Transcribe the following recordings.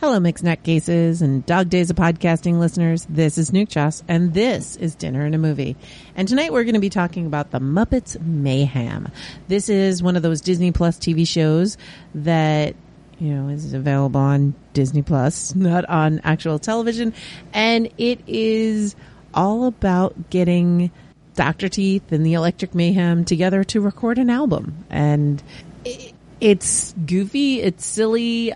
Hello, mixed nutcases and dog days of podcasting listeners. This is Nuke Chas, and this is Dinner and a Movie. And tonight we're going to be talking about the Muppets Mayhem. This is one of those Disney Plus TV shows that you know is available on Disney Plus, not on actual television, and it is all about getting Dr. Teeth and the Electric Mayhem together to record an album. And it, it's goofy, it's silly.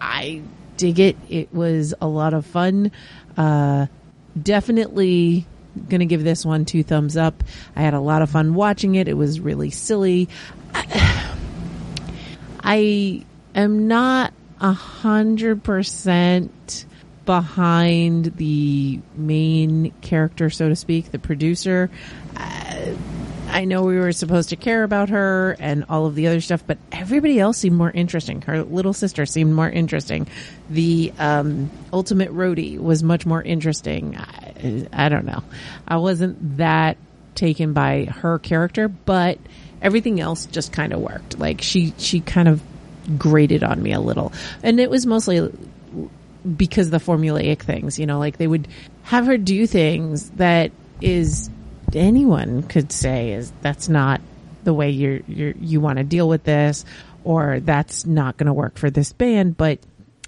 I dig it. It was a lot of fun. Uh, definitely going to give this one two thumbs up. I had a lot of fun watching it. It was really silly. I am not a hundred percent behind the main character, so to speak, the producer. Uh, I know we were supposed to care about her and all of the other stuff, but everybody else seemed more interesting. Her little sister seemed more interesting. The um, ultimate roadie was much more interesting. I, I don't know. I wasn't that taken by her character, but everything else just kind of worked. Like she, she kind of grated on me a little, and it was mostly because the formulaic things. You know, like they would have her do things that is anyone could say is that's not the way you're, you're you want to deal with this or that's not going to work for this band but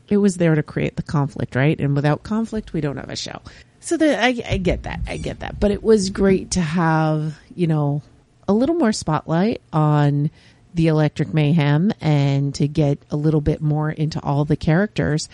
it was there to create the conflict right? And without conflict we don't have a show. So the, I, I get that i get that. But it was great to have you know a little more spotlight on the electric mayhem and to get a little bit more into all the characters.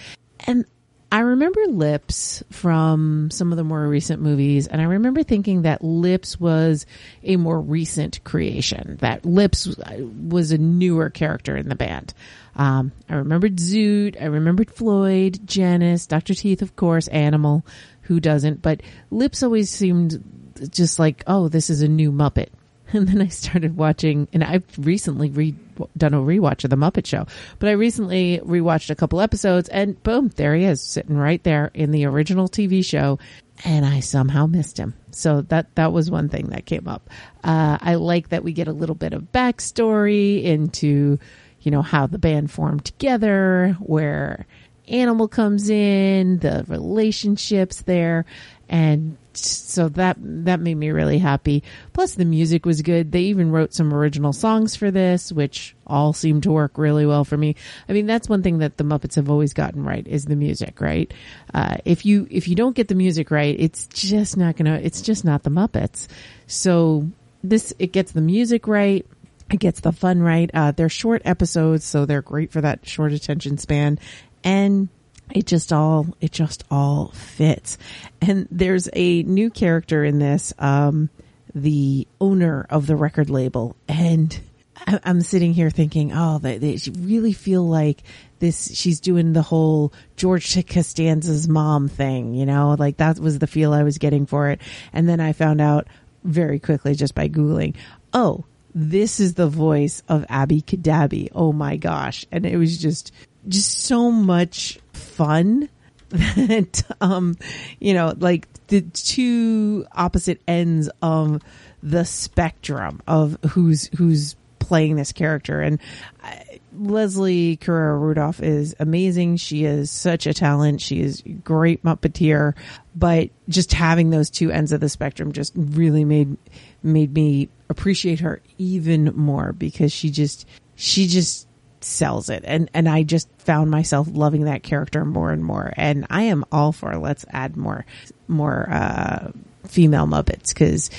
And I remember Lips from some of the more recent movies, and I remember thinking that Lips was a more recent creation. That Lips was a newer character in the band. Um, I remembered Zoot, I remembered Floyd, Janice, Dr. Teeth, of course, Animal, who doesn't, but Lips always seemed just like, oh, this is a new Muppet. And then I started watching, and I've recently re- done a rewatch of The Muppet Show, but I recently rewatched a couple episodes and boom, there he is sitting right there in the original TV show. And I somehow missed him. So that, that was one thing that came up. Uh, I like that we get a little bit of backstory into, you know, how the band formed together, where Animal comes in, the relationships there, and so that that made me really happy. Plus, the music was good. They even wrote some original songs for this, which all seemed to work really well for me. I mean, that's one thing that the Muppets have always gotten right is the music. Right? Uh, if you if you don't get the music right, it's just not gonna. It's just not the Muppets. So this it gets the music right. It gets the fun right. Uh, they're short episodes, so they're great for that short attention span. And it just all it just all fits. And there's a new character in this um the owner of the record label. And i'm sitting here thinking oh they, they really feel like this she's doing the whole george costanza's mom thing you know? Like that was the feel i was getting for it. And then i found out very quickly just by googling oh this is the voice of abby cadabby oh my gosh. And it was just just so much fun that um you know like the two opposite ends of the spectrum of who's who's playing this character and I, Leslie Carrara Rudolph is amazing. She is such a talent. She is great Muppeteer, but just having those two ends of the spectrum just really made made me appreciate her even more because she just she just sells it and and I just found myself loving that character more and more and I am all for let's add more more uh female muppets because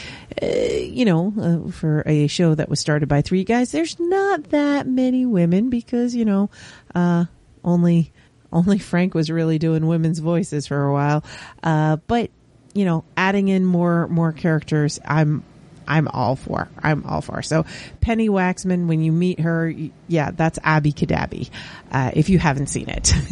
uh, you know uh, for a show that was started by three guys there's not that many women because you know uh only only Frank was really doing women's voices for a while. Uh but you know adding in more more characters I'm I'm all for. I'm all for. So Penny Waxman, when you meet her, yeah, that's Abby Cadabby. Uh, if you haven't seen it,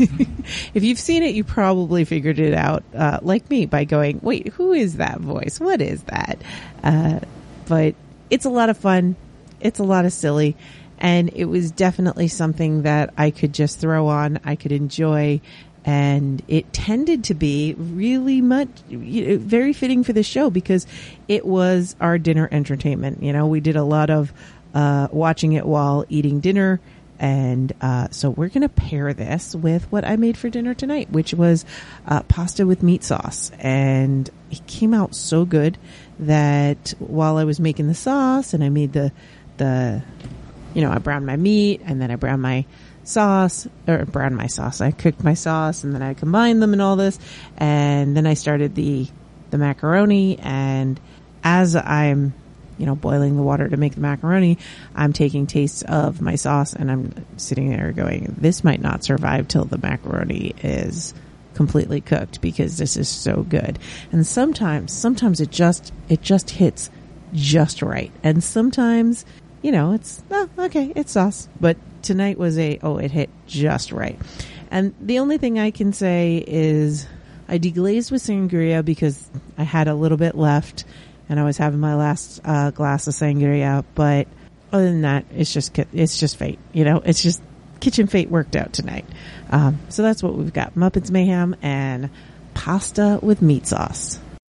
if you've seen it, you probably figured it out, uh, like me by going, wait, who is that voice? What is that? Uh, but it's a lot of fun. It's a lot of silly. And it was definitely something that I could just throw on. I could enjoy and it tended to be really much you know, very fitting for the show because it was our dinner entertainment. You know, we did a lot of uh, watching it while eating dinner And uh, so we're going to pair this with what I made for dinner tonight, which was uh, pasta with meat sauce. And it came out so good that while I was making the sauce and I made the, the, you know, I browned my meat and then I browned my sauce or browned my sauce. I cooked my sauce and then I combined them and all this. And then I started the, the macaroni and as I'm you know, boiling the water to make the macaroni, I'm taking tastes of my sauce and I'm sitting there going, this might not survive till the macaroni is completely cooked because this is so good. And sometimes, sometimes it just, it just hits just right. And sometimes, you know, it's, oh, okay, it's sauce. But tonight was a, oh, it hit just right. And the only thing I can say is I deglazed with sangria because I had a little bit left and I was having my last uh, glass of sangria. But other than that, it's just it's just fate. You know, it's just kitchen fate worked out tonight. Um, so that's what we've got: Muppets Mayhem and pasta with meat sauce.